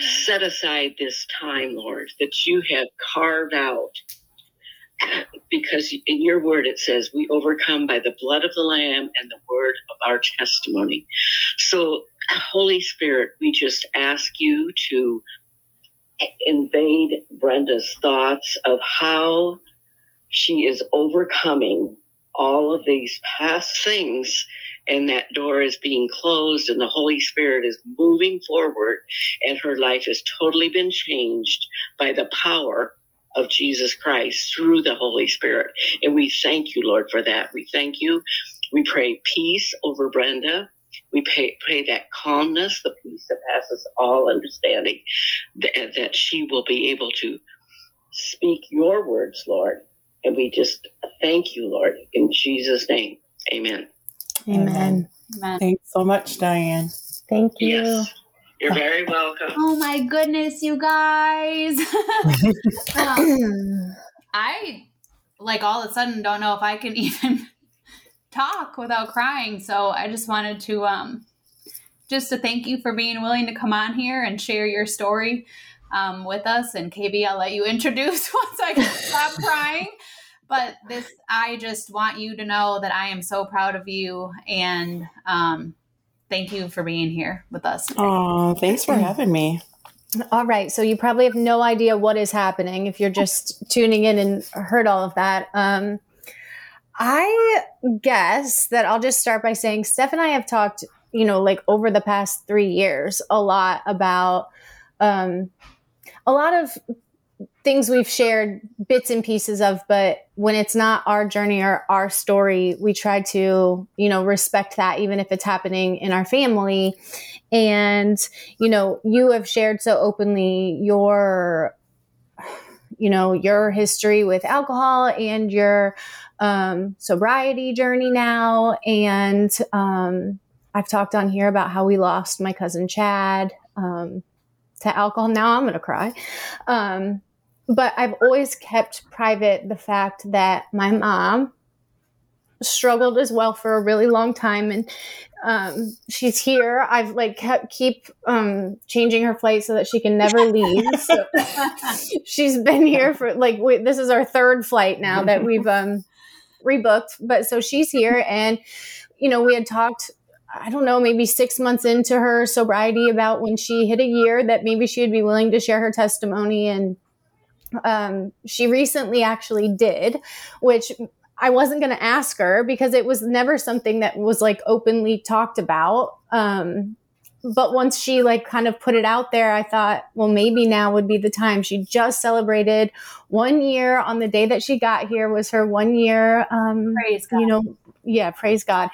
Set aside this time, Lord, that you have carved out. Because in your word it says, we overcome by the blood of the Lamb and the word of our testimony. So, Holy Spirit, we just ask you to invade Brenda's thoughts of how she is overcoming all of these past things and that door is being closed and the Holy Spirit is moving forward and her life has totally been changed by the power of Jesus Christ through the Holy Spirit. And we thank you, Lord, for that. We thank you. We pray peace over Brenda. We pray, pray that calmness, the peace that passes all understanding, that, that she will be able to speak your words, Lord. And we just thank you, Lord, in Jesus' name. Amen. Amen. Amen. Thanks so much, Diane. Thank you. Yes. You're very welcome. Oh my goodness, you guys. Um, I like all of a sudden don't know if I can even talk without crying. So I just wanted to um just to thank you for being willing to come on here and share your story um, with us. And KB, I'll let you introduce once I can stop crying. But this, I just want you to know that I am so proud of you and um, thank you for being here with us. today. Oh, thanks for having me. All right. So you probably have no idea what is happening if you're just tuning in and heard all of that. Um, I guess that I'll just start by saying Steph and I have talked, you know, like over the past three years, a lot about um, a lot of things we've shared bits and pieces of, but when it's not our journey or our story, we try to, you know, respect that even if it's happening in our family. And, you know, you have shared so openly your, you know, your history with alcohol and your um, sobriety journey now. And um, I've talked on here about how we lost my cousin Chad um, to alcohol. Now I'm going to cry. But I've always kept private the fact that my mom struggled as well for a really long time and um, she's here i've like kept keep um, changing her flight so that she can never leave so she's been here for like we, this is our third flight now that we've um, rebooked but so she's here and you know we had talked I don't know, maybe six months into her sobriety about when she hit a year that maybe she would be willing to share her testimony. And um, she recently actually did, which I wasn't going to ask her because it was never something that was like openly talked about. Um, but once she like kind of put it out there, I thought, well, maybe now would be the time. She just celebrated one year on the day that she got here was her one year, um, Praise God. you know, yeah, praise God.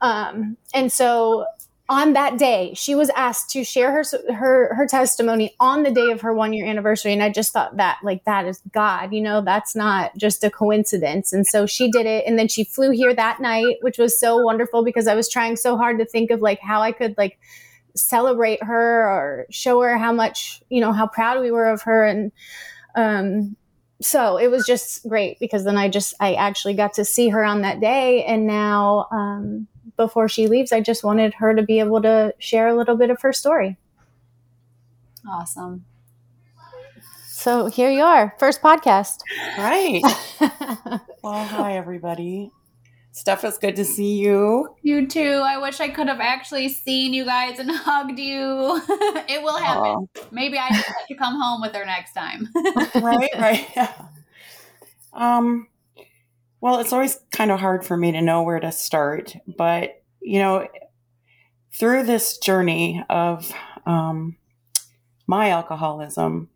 Um, and so on that day, she was asked to share her her her testimony on the day of her one year anniversary, and I just thought that like that is God, you know, that's not just a coincidence. And so she did it, and then she flew here that night, which was so wonderful because I was trying so hard to think of like how I could like celebrate her or show her how much you know how proud we were of her. And um so it was just great because then I just I actually got to see her on that day. And now um before she leaves I just wanted her to be able to share a little bit of her story. Awesome. So here you are, first podcast. Right. well, hi, everybody. Steph, it's good to see you. You too. I wish I could have actually seen you guys and hugged you. it will happen. Oh, Maybe I just have to come home with her next time. right, right. Yeah. Um, well, it's always kind of hard for me to know where to start, but you know, through this journey of um, my alcoholism,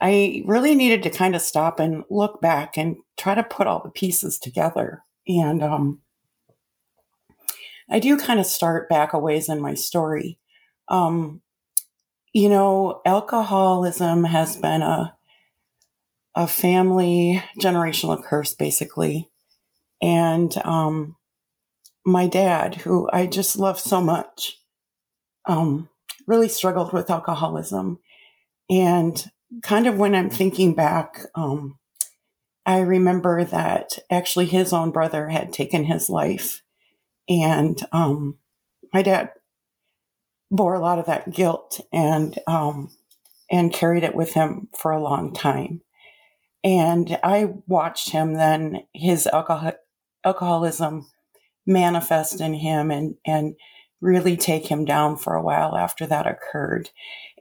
I really needed to kind of stop and look back and try to put all the pieces together. And um, I do kind of start back a ways in my story. Um, you know, alcoholism has been a a family generational curse, basically. And um, my dad, who I just love so much, um, really struggled with alcoholism. And kind of when I'm thinking back, um, I remember that actually his own brother had taken his life. And um, my dad bore a lot of that guilt and um, and carried it with him for a long time. And I watched him then his alcohol alcoholism manifest in him and and really take him down for a while after that occurred.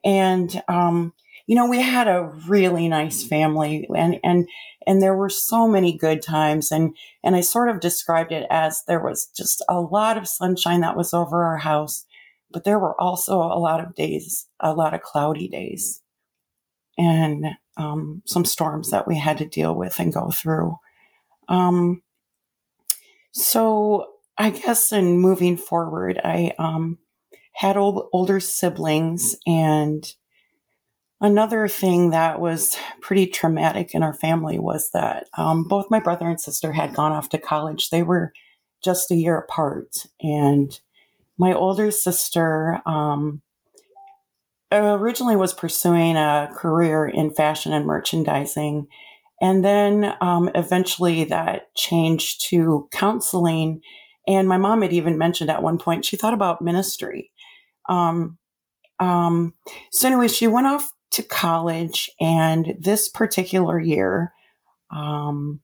And um, you know, we had a really nice family and and and there were so many good times and and I sort of described it as there was just a lot of sunshine that was over our house, but there were also a lot of days, a lot of cloudy days. And um, some storms that we had to deal with and go through. Um, so I guess in moving forward, I um, had old, older siblings, and another thing that was pretty traumatic in our family was that um, both my brother and sister had gone off to college. They were just a year apart, and my older sister um, originally was pursuing a career in fashion and merchandising. And then um, eventually that changed to counseling. And my mom had even mentioned at one point she thought about ministry. Um, um, so, anyway, she went off to college, and this particular year, um,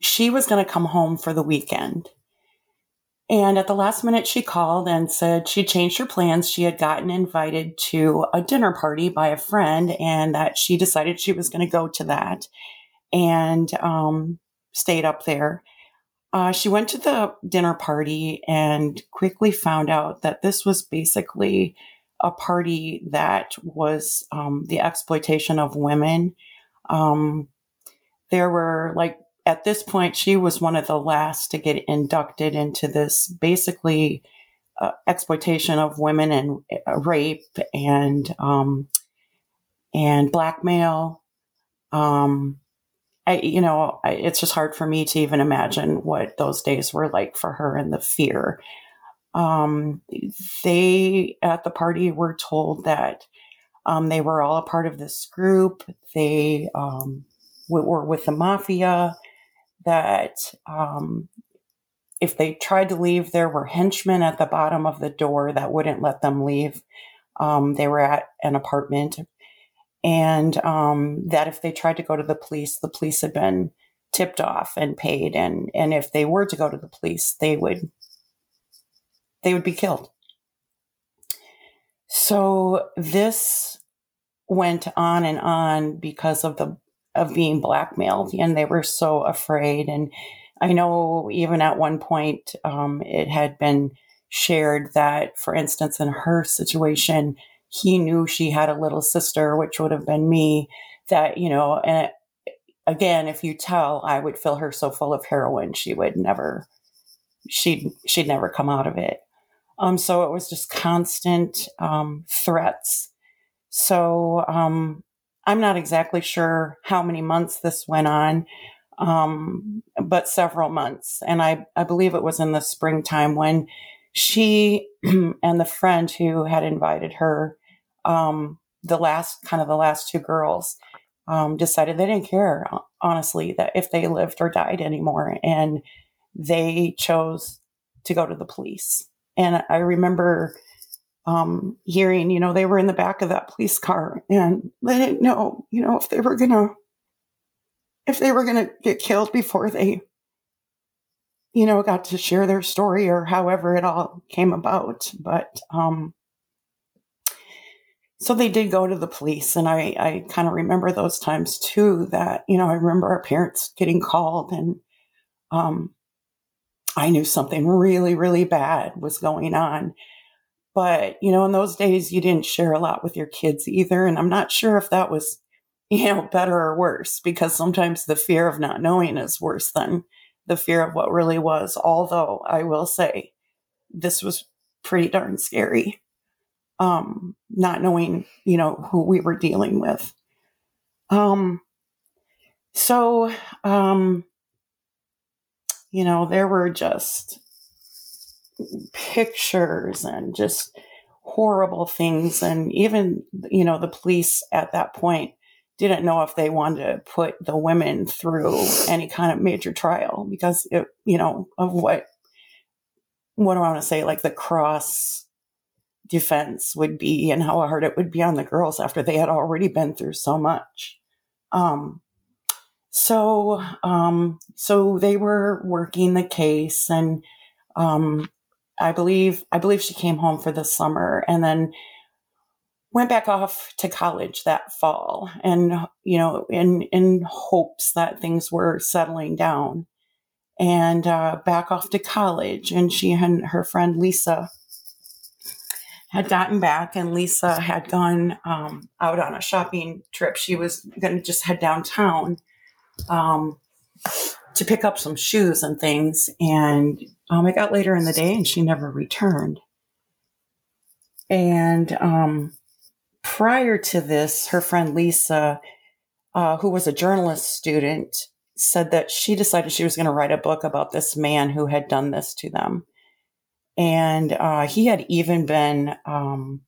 she was going to come home for the weekend. And at the last minute, she called and said she changed her plans. She had gotten invited to a dinner party by a friend and that she decided she was going to go to that and um, stayed up there. Uh, she went to the dinner party and quickly found out that this was basically a party that was um, the exploitation of women. Um, there were like at this point, she was one of the last to get inducted into this basically uh, exploitation of women and uh, rape and um, and blackmail. Um, I, you know, I, it's just hard for me to even imagine what those days were like for her and the fear. Um, they at the party were told that um, they were all a part of this group. They um, were with the mafia that um, if they tried to leave, there were henchmen at the bottom of the door that wouldn't let them leave. Um, they were at an apartment, and um, that if they tried to go to the police, the police had been tipped off and paid, and and if they were to go to the police, they would they would be killed. So this went on and on because of the of being blackmailed and they were so afraid. And i know even at one point um, it had been shared that for instance in her situation he knew she had a little sister which would have been me that you know and again if you tell i would fill her so full of heroin she would never she'd she'd never come out of it. Um, so it was just constant um, threats. So um, I'm not exactly sure how many months this went on, um, but several months. And I, I believe it was in the springtime when she and the friend who had invited her, um, the last kind of the last two girls, um, decided they didn't care, honestly, that if they lived or died anymore. And they chose to go to the police. And I remember um, hearing, you know, they were in the back of that police car and they didn't know, you know, if they were gonna, if they were gonna get killed before they, you know, got to share their story or however it all came about. But, um, so they did go to the police and I, I kind of remember those times too that, you know, I remember our parents getting called and, um, I knew something really, really bad was going on but, you know, in those days, you didn't share a lot with your kids either. And I'm not sure if that was, you know, better or worse because sometimes the fear of not knowing is worse than the fear of what really was. Although I will say this was pretty darn scary. Um, not knowing, you know, who we were dealing with. Um, so, um, you know, there were just pictures and just horrible things. And even, you know, the police at that point didn't know if they wanted to put the women through any kind of major trial because it, you know, of what, what do I want to say, like the cross defense would be and how hard it would be on the girls after they had already been through so much. Um, so, um, so they were working the case and, um, I believe, I believe she came home for the summer and then went back off to college that fall and, you know, in, in hopes that things were settling down and, uh, back off to college. And she and her friend Lisa had gotten back and Lisa had gone, um, out on a shopping trip. She was going to just head downtown um, to pick up some shoes and things. And um, it got later in the day and she never returned. And um, prior to this, her friend Lisa, uh, who was a journalist student, said that she decided she was going to write a book about this man who had done this to them. And uh, he had even been, um,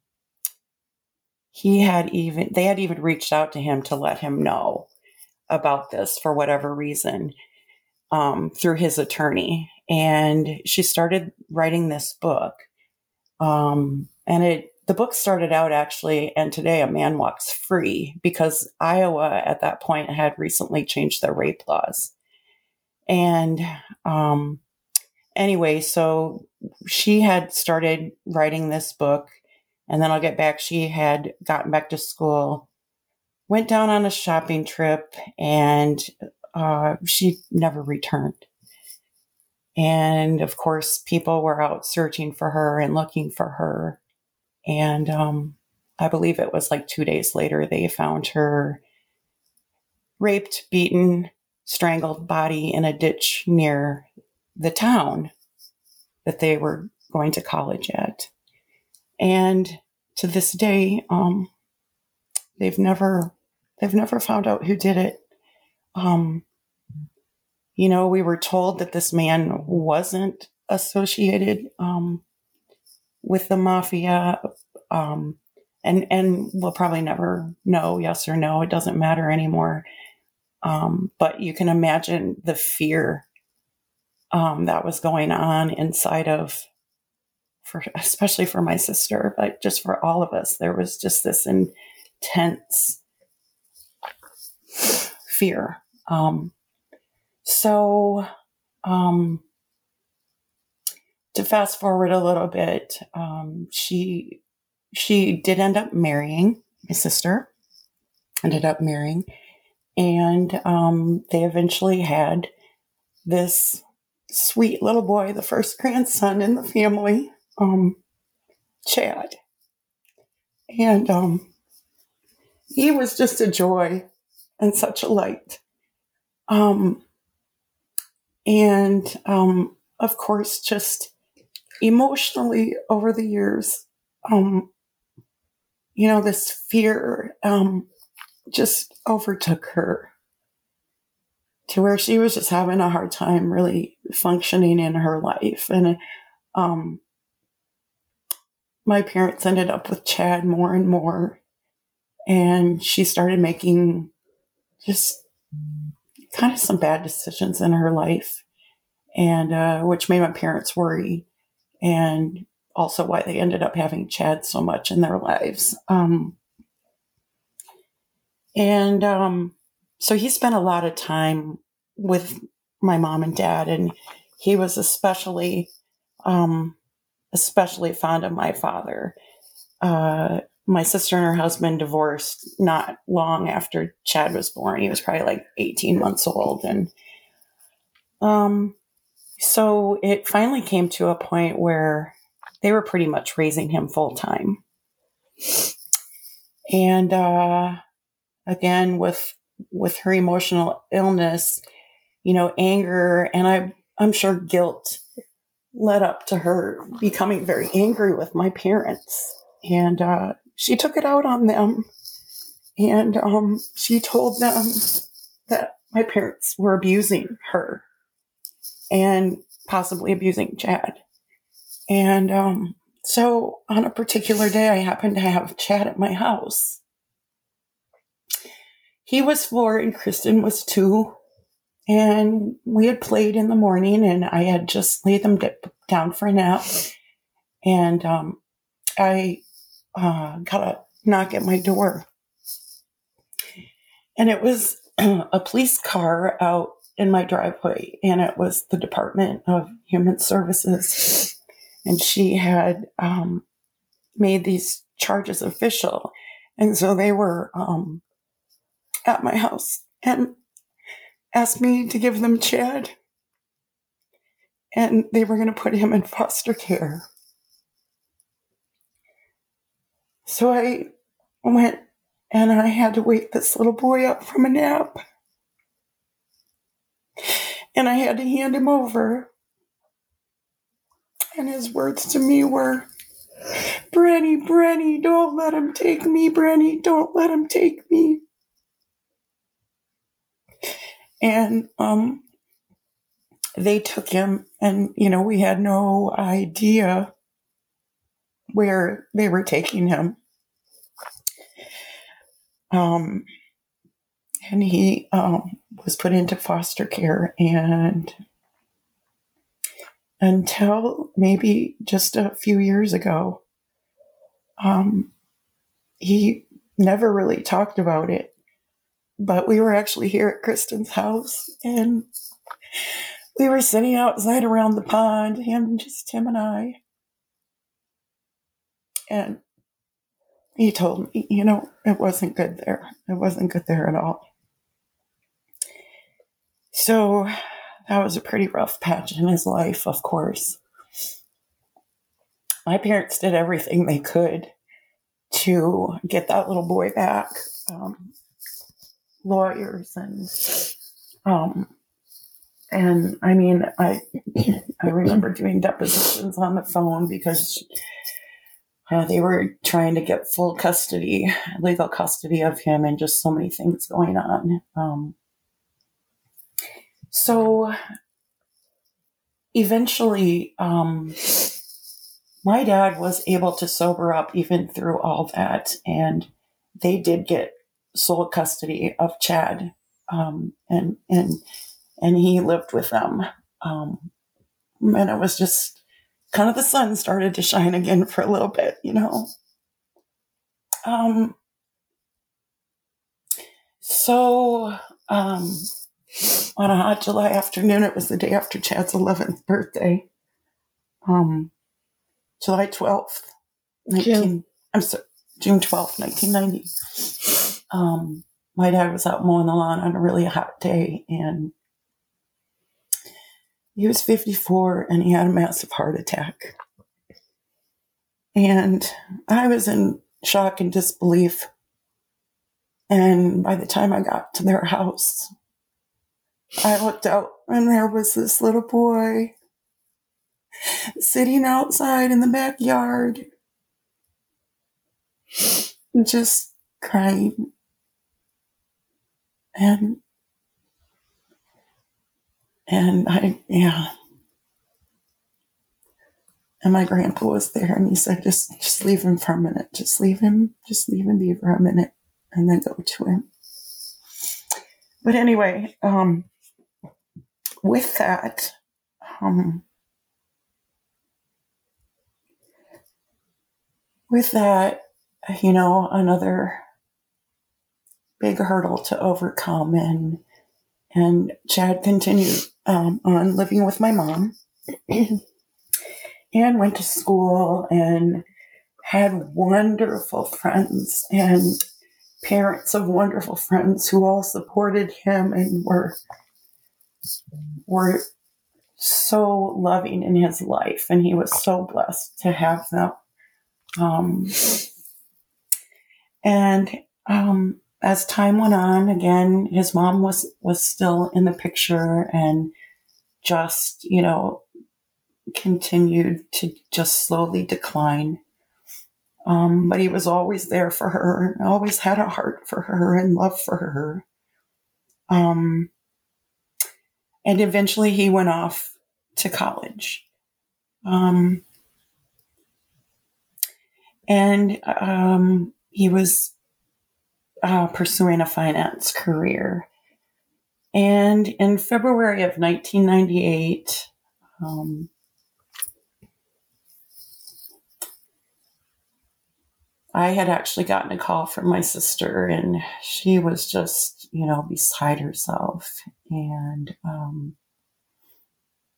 he had even, they had even reached out to him to let him know about this for whatever reason um, through his attorney. And she started writing this book. Um, and it, the book started out actually, and today a man walks free because Iowa at that point had recently changed their rape laws. And um, anyway, so she had started writing this book, and then I'll get back. She had gotten back to school went down on a shopping trip and uh, she never returned. And of course, people were out searching for her and looking for her. And um, I believe it was like two days later, they found her raped, beaten, strangled body in a ditch near the town that they were going to college at. And to this day, um, they've never They've never found out who did it. Um, you know, we were told that this man wasn't associated um, with the mafia, um, and and we'll probably never know yes or no. It doesn't matter anymore. Um, but you can imagine the fear um, that was going on inside of, for especially for my sister, but just for all of us. There was just this intense fear. Um, so, um, to fast forward a little bit, um, she she did end up marrying my sister. Ended up marrying, and um, they eventually had this sweet little boy, the first grandson in the family, um, Chad, and um, he was just a joy and such a light. Um, and um, of course, just emotionally over the years, um, you know, this fear um, just overtook her to where she was just having a hard time really functioning in her life. And um, my parents ended up with Chad more and more. And she started making just kind of some bad decisions in her life, and uh, which made my parents worry, and also why they ended up having Chad so much in their lives. Um, and um, so he spent a lot of time with my mom and dad, and he was especially, um, especially fond of my father. Uh, my sister and her husband divorced not long after Chad was born. He was probably like 18 months old. And um, so it finally came to a point where they were pretty much raising him full time. And uh, again, with with her emotional illness, you know, anger and I, I'm sure guilt led up to her becoming very angry with my parents. And uh, she took it out on them. And um, she told them that my parents were abusing her and possibly abusing Chad. And um, so on a particular day, I happened to have Chad at my house. He was four and Kristen was two. And we had played in the morning, and I had just laid them down for a nap. And um, I uh, got a knock at my door. And it was a police car out in my driveway, and it was the Department of Human Services. And she had um, made these charges official. And so they were um, at my house and asked me to give them Chad. And they were going to put him in foster care. So I went and I had to wake this little boy up from a nap. And I had to hand him over. And his words to me were, Brenny, Brenny, don't let him take me, Brenny, don't let him take me. And um, they took him, and you know, we had no idea where they were taking him. Um, and he um, was put into foster care, and until maybe just a few years ago, um, he never really talked about it. But we were actually here at Kristen's house, and we were sitting outside around the pond, him, just him and I. And he told me, you know, it wasn't good there. It wasn't good there at all. So that was a pretty rough patch in his life, of course. My parents did everything they could to get that little boy back. Um, lawyers and um, and I mean, I I remember doing depositions on the phone because uh, they were trying to get full custody, legal custody of him, and just so many things going on. Um, so eventually, um, my dad was able to sober up even through all that, and they did get sole custody of Chad, um, and and and he lived with them. Um, and it was just kind of the sun started to shine again for a little bit, you know. Um, so um, on a hot July afternoon, it was the day after Chad's 11th birthday. Um, July 12th, 19, June. I'm sorry, June 12th, 1990 um, my dad was out mowing the lawn on a really hot day and he was 54 and he had a massive heart attack. And I was in shock and disbelief. And by the time I got to their house, I looked out and there was this little boy sitting outside in the backyard, just crying and and I yeah. And my grandpa was there and he said, just just leave him for a minute. Just leave him, just leave him be for a minute and then go to him. But anyway, um with that, um with that, you know, another big hurdle to overcome and and Chad continued um, on living with my mom. And went to school and had wonderful friends and parents of wonderful friends who all supported him and were were so loving in his life. And he was so blessed to have them. Um, and um, as time went on, again, his mom was was still in the picture and just, you know, continued to just slowly decline. Um, but he was always there for her, always had a heart for her and love for her. Um, and eventually he went off to college. Um, and um, he was uh, pursuing a finance career. And in February of 1998, um, I had actually gotten a call from my sister, and she was just, you know, beside herself. And, um,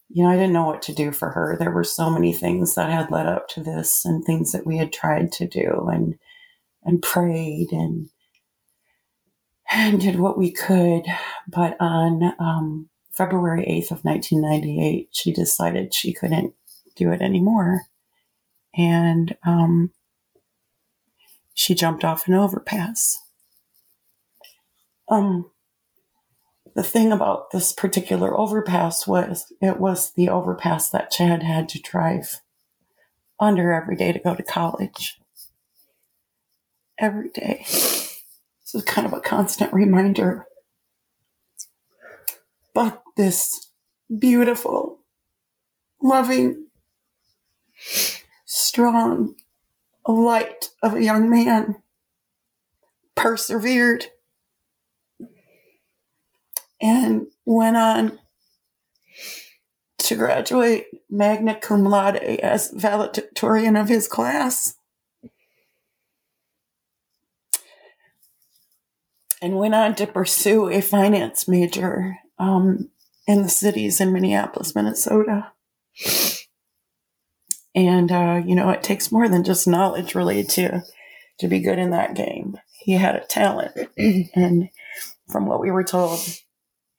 you know, I didn't know what to do for her. There were so many things that had led up to this, and things that we had tried to do, and and prayed, and and did what we could. But on um, February 8th of 1998, she decided she couldn't do it anymore. And um, she jumped off an overpass. Um, the thing about this particular overpass was it was the overpass that Chad had to drive under every day to go to college. Every day. This is kind of a constant reminder. But this beautiful, loving, strong light of a young man persevered and went on to graduate magna cum laude as valedictorian of his class. And went on to pursue a finance major um, in the cities in Minneapolis, Minnesota. And uh, you know, it takes more than just knowledge, really, to to be good in that game. He had a talent, and from what we were told,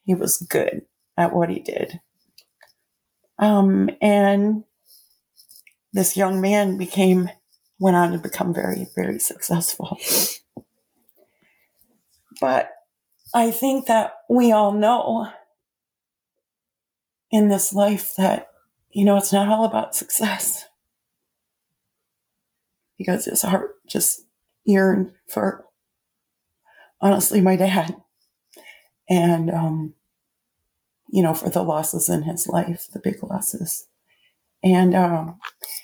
he was good at what he did. Um, and this young man became went on to become very, very successful. But I think that we all know in this life that, you know, it's not all about success. Because his heart just yearned for, honestly, my dad. And, um, you know, for the losses in his life, the big losses. And um,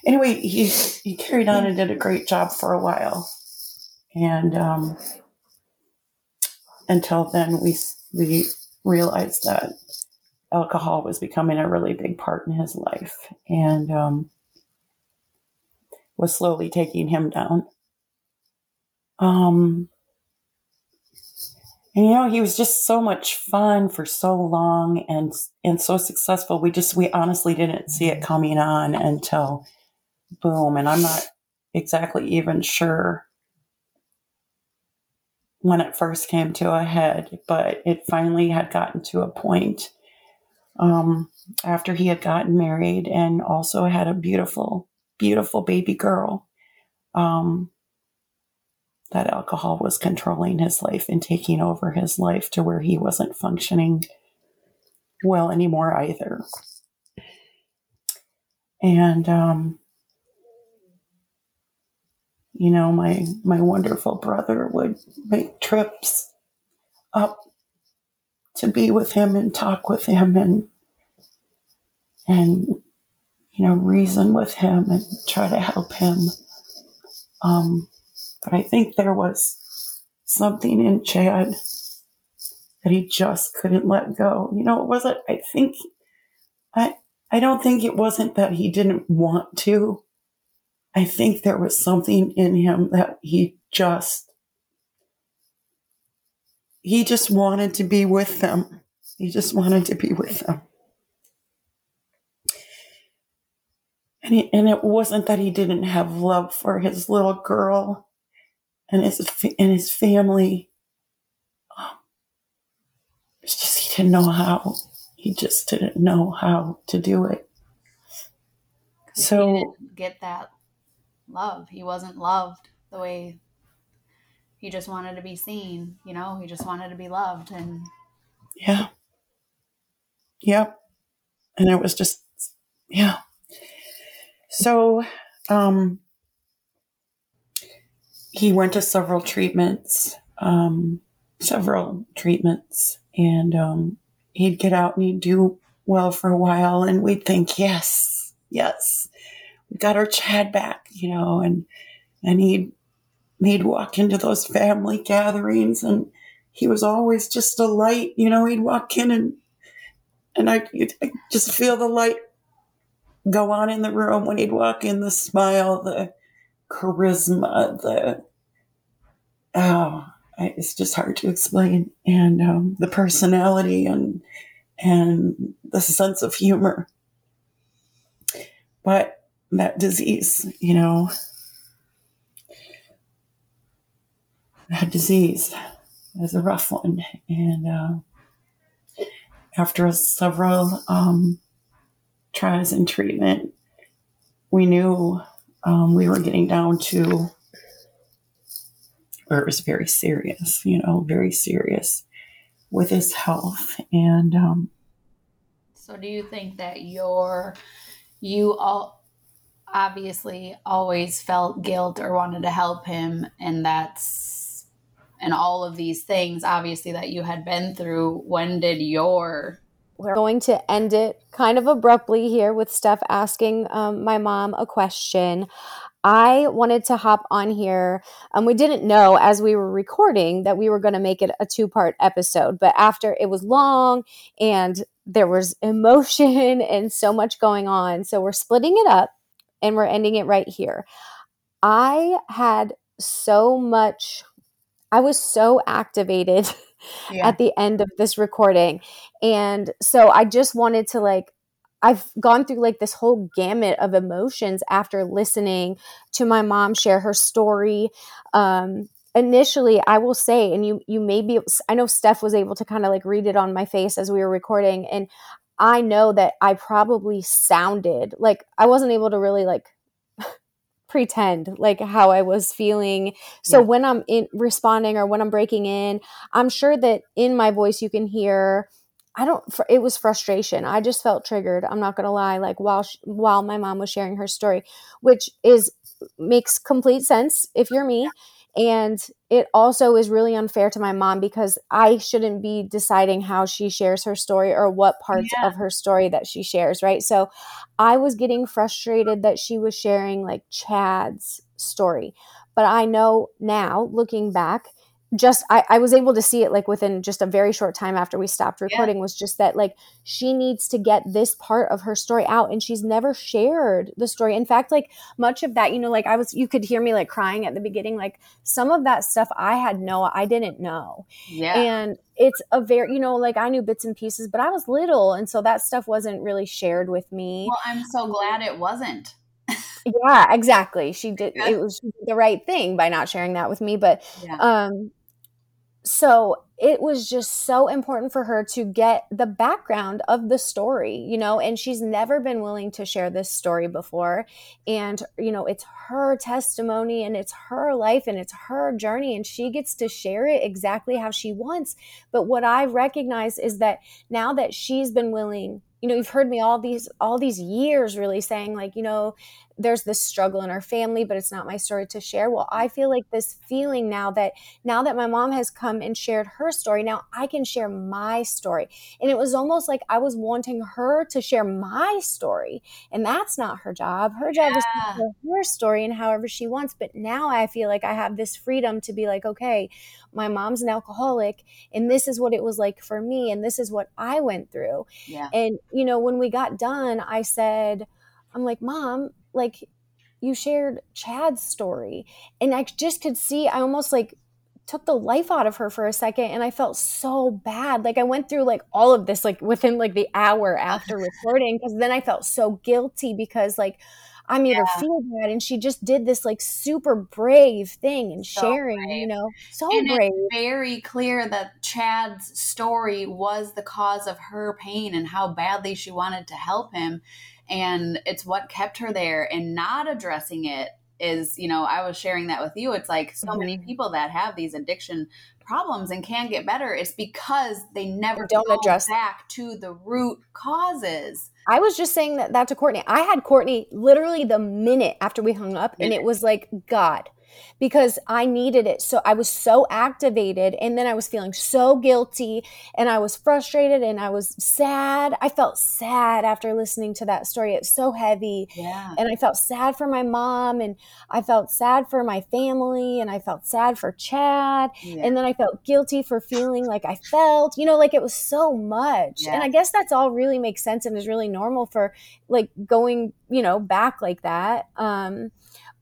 anyway, he he carried on and did a great job for a while. And um, until then, we we realized that alcohol was becoming a really big part in his life, and um, was slowly taking him down. Um, and you know, he was just so much fun for so long and and so successful. We just we honestly didn't see it coming on until boom. And I'm not exactly even sure when it first came to a head, but it finally had gotten to a point um, after he had gotten married and also had a beautiful, beautiful baby girl. Um, that alcohol was controlling his life and taking over his life to where he wasn't functioning well anymore either. And um, you know, my my wonderful brother would make trips up to be with him and talk with him and and you know reason with him and try to help him. Um, but I think there was something in Chad that he just couldn't let go. You know, it wasn't. I think I I don't think it wasn't that he didn't want to. I think there was something in him that he just he just wanted to be with them. He just wanted to be with them. And, he, and it wasn't that he didn't have love for his little girl and his and his family. Um, it's just he didn't know how. He just didn't know how to do it. So get that love. He wasn't loved the way he just wanted to be seen, you know, he just wanted to be loved and Yeah. Yep. And it was just, yeah. So, um, he went to several treatments, um, several treatments, and um, he'd get out and he'd do well for a while, and we'd think, yes, yes, got our Chad back, you know, and and he'd he'd walk into those family gatherings, and he was always just a light, you know. He'd walk in and and I I just feel the light go on in the room when he'd walk in, the smile, the charisma, the oh, it's just hard to explain, and um, the personality and and the sense of humor. But that disease, you know, that disease is a rough one, and uh, after several um, trials and treatment, we knew um, we were getting down to where it was very serious, you know, very serious with his health. And um, so, do you think that your you all obviously always felt guilt or wanted to help him, and that's and all of these things, obviously that you had been through. When did your we're going to end it kind of abruptly here with Steph asking um, my mom a question. I wanted to hop on here. Um, we didn't know as we were recording that we were going to make it a two part episode, but after it was long and there was emotion and so much going on, so we're splitting it up and we're ending it right here. I had so much, I was so activated yeah. at the end of this recording. And so I just wanted to like I've gone through like this whole gamut of emotions after listening to my mom share her story. Um, initially, I will say, and you you maybe I know Steph was able to kind of like read it on my face as we were recording, and I know that I probably sounded like I wasn't able to really like pretend like how I was feeling. So yeah. when I'm in responding or when I'm breaking in, I'm sure that in my voice you can hear I don't it was frustration. I just felt triggered. I'm not going to lie like while she, while my mom was sharing her story, which is makes complete sense if you're me. And it also is really unfair to my mom because I shouldn't be deciding how she shares her story or what parts yeah. of her story that she shares, right? So I was getting frustrated that she was sharing like Chad's story. But I know now, looking back, just I, I was able to see it like within just a very short time after we stopped recording yeah. was just that like she needs to get this part of her story out and she's never shared the story in fact like much of that you know like i was you could hear me like crying at the beginning like some of that stuff i had no i didn't know yeah and it's a very you know like i knew bits and pieces but i was little and so that stuff wasn't really shared with me well i'm so glad it wasn't yeah exactly she did yeah. it was the right thing by not sharing that with me but yeah. um so it was just so important for her to get the background of the story, you know, and she's never been willing to share this story before. And, you know, it's her testimony and it's her life and it's her journey, and she gets to share it exactly how she wants. But what I recognize is that now that she's been willing you know you've heard me all these all these years really saying like you know there's this struggle in our family but it's not my story to share. Well i feel like this feeling now that now that my mom has come and shared her story now i can share my story. And it was almost like i was wanting her to share my story. And that's not her job. Her job yeah. is to share her story and however she wants. But now i feel like i have this freedom to be like okay my mom's an alcoholic and this is what it was like for me and this is what i went through. Yeah. and you know when we got done i said i'm like mom like you shared Chad's story and I just could see I almost like took the life out of her for a second and I felt so bad. Like I went through like all of this like within like the hour after recording because then I felt so guilty because like I made yeah. her feel bad and she just did this like super brave thing and so sharing, brave. you know, so and brave. very clear that Chad's story was the cause of her pain and how badly she wanted to help him and it's what kept her there and not addressing it is you know i was sharing that with you it's like so mm-hmm. many people that have these addiction problems and can get better it's because they never don't address back to the root causes I was just saying that, that to Courtney. I had Courtney literally the minute after we hung up, and it was like, God, because I needed it. So I was so activated and then I was feeling so guilty and I was frustrated and I was sad. I felt sad after listening to that story. It's so heavy. Yeah. And I felt sad for my mom and I felt sad for my family and I felt sad for Chad. Yeah. And then I felt guilty for feeling like I felt, you know, like it was so much. Yeah. And I guess that's all really makes sense and is really normal for like going, you know, back like that. Um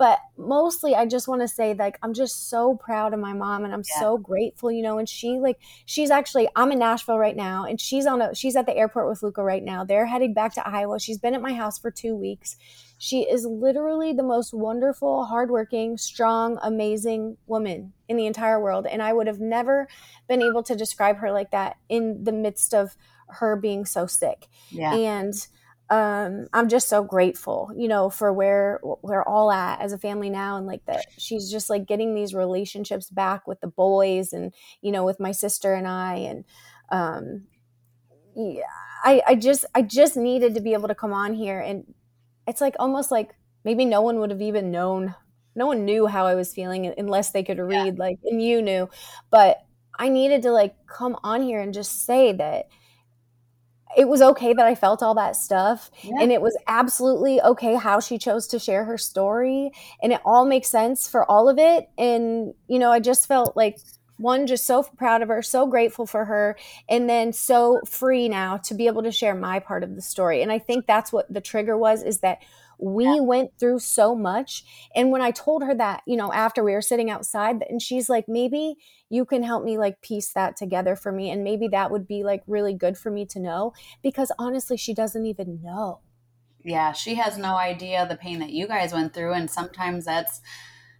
but mostly i just want to say like i'm just so proud of my mom and i'm yeah. so grateful you know and she like she's actually i'm in nashville right now and she's on a she's at the airport with luca right now they're heading back to iowa she's been at my house for two weeks she is literally the most wonderful hardworking strong amazing woman in the entire world and i would have never been able to describe her like that in the midst of her being so sick yeah. and um, I'm just so grateful, you know, for where we're all at as a family now, and like that she's just like getting these relationships back with the boys, and you know, with my sister and I, and um, yeah, I, I just I just needed to be able to come on here, and it's like almost like maybe no one would have even known, no one knew how I was feeling unless they could read, yeah. like, and you knew, but I needed to like come on here and just say that it was okay that I felt all that stuff. Yeah. And it was absolutely okay how she chose to share her story. And it all makes sense for all of it. And, you know, I just felt like one, just so proud of her, so grateful for her, and then so free now to be able to share my part of the story. And I think that's what the trigger was is that we yeah. went through so much. And when I told her that, you know, after we were sitting outside, and she's like, maybe you can help me like piece that together for me. And maybe that would be like really good for me to know because honestly, she doesn't even know. Yeah, she has no idea the pain that you guys went through. And sometimes that's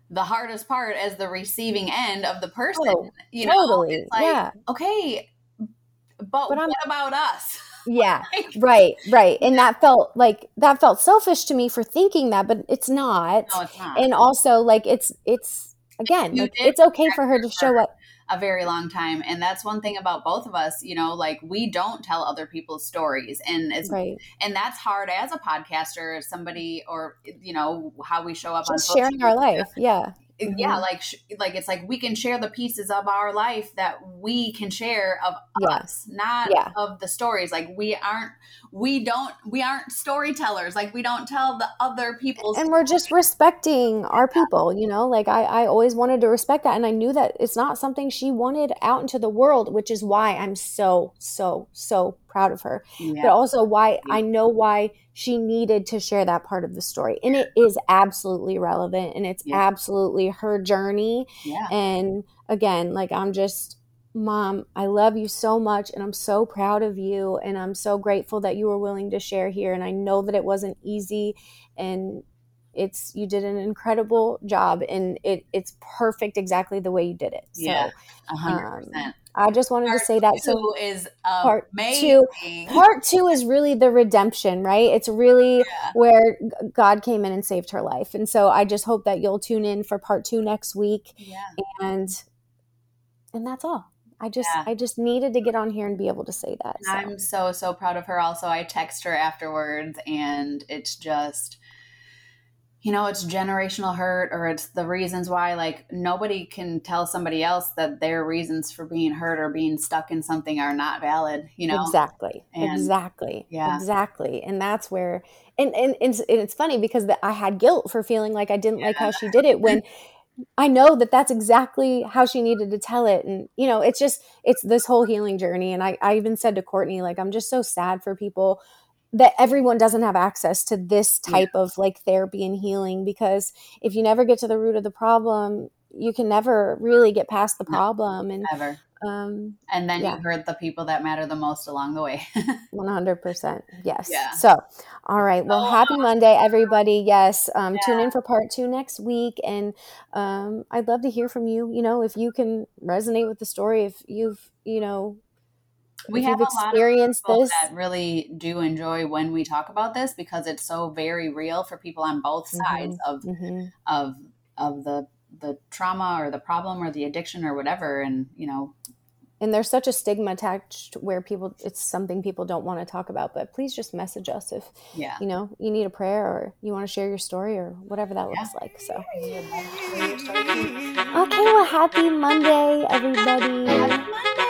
the hardest part as the receiving end of the person. Oh, you know, totally. Like, yeah. okay, but, but what I'm, about us? Yeah, right, right. And that felt like that felt selfish to me for thinking that, but it's not. No, it's not. And also, like, it's it's again, like, it's okay for her to show up a very long time and that's one thing about both of us you know like we don't tell other people's stories and it's right. and that's hard as a podcaster somebody or you know how we show up Just on sharing our life yeah mm-hmm. yeah like like it's like we can share the pieces of our life that we can share of yeah. us not yeah. of the stories like we aren't we don't we aren't storytellers like we don't tell the other people's and we're just respecting our people you know like I, I always wanted to respect that and i knew that it's not something she wanted out into the world which is why i'm so so so proud of her yeah. but also why i know why she needed to share that part of the story and it is absolutely relevant and it's yeah. absolutely her journey yeah. and again like i'm just mom i love you so much and i'm so proud of you and i'm so grateful that you were willing to share here and i know that it wasn't easy and it's you did an incredible job and it it's perfect exactly the way you did it so yeah 100% um, I just wanted part to say that. So is part two. Part two is really the redemption, right? It's really yeah. where God came in and saved her life, and so I just hope that you'll tune in for part two next week. Yeah. And and that's all. I just yeah. I just needed to get on here and be able to say that. So. I'm so so proud of her. Also, I text her afterwards, and it's just you know, it's generational hurt or it's the reasons why, like, nobody can tell somebody else that their reasons for being hurt or being stuck in something are not valid, you know? Exactly. And, exactly. Yeah. Exactly. And that's where, and, and, it's, and it's funny because the, I had guilt for feeling like I didn't yeah. like how she did it when I know that that's exactly how she needed to tell it. And, you know, it's just, it's this whole healing journey. And I, I even said to Courtney, like, I'm just so sad for people that everyone doesn't have access to this type yeah. of like therapy and healing because if you never get to the root of the problem you can never really get past the problem no, and ever um and then yeah. you hurt the people that matter the most along the way 100% yes yeah. so all right well oh, happy monday everybody yes um, yeah. tune in for part two next week and um, i'd love to hear from you you know if you can resonate with the story if you've you know we if have you've a lot of experienced people this, that really do enjoy when we talk about this because it's so very real for people on both sides of Mhm. of of the the trauma or the problem or the addiction or whatever. And you know and there's such a stigma attached where people it's something people don't want to talk about but please just message us if yeah. you know you need a prayer or you want to share your story or whatever that looks like so. Okay well happy monday everybody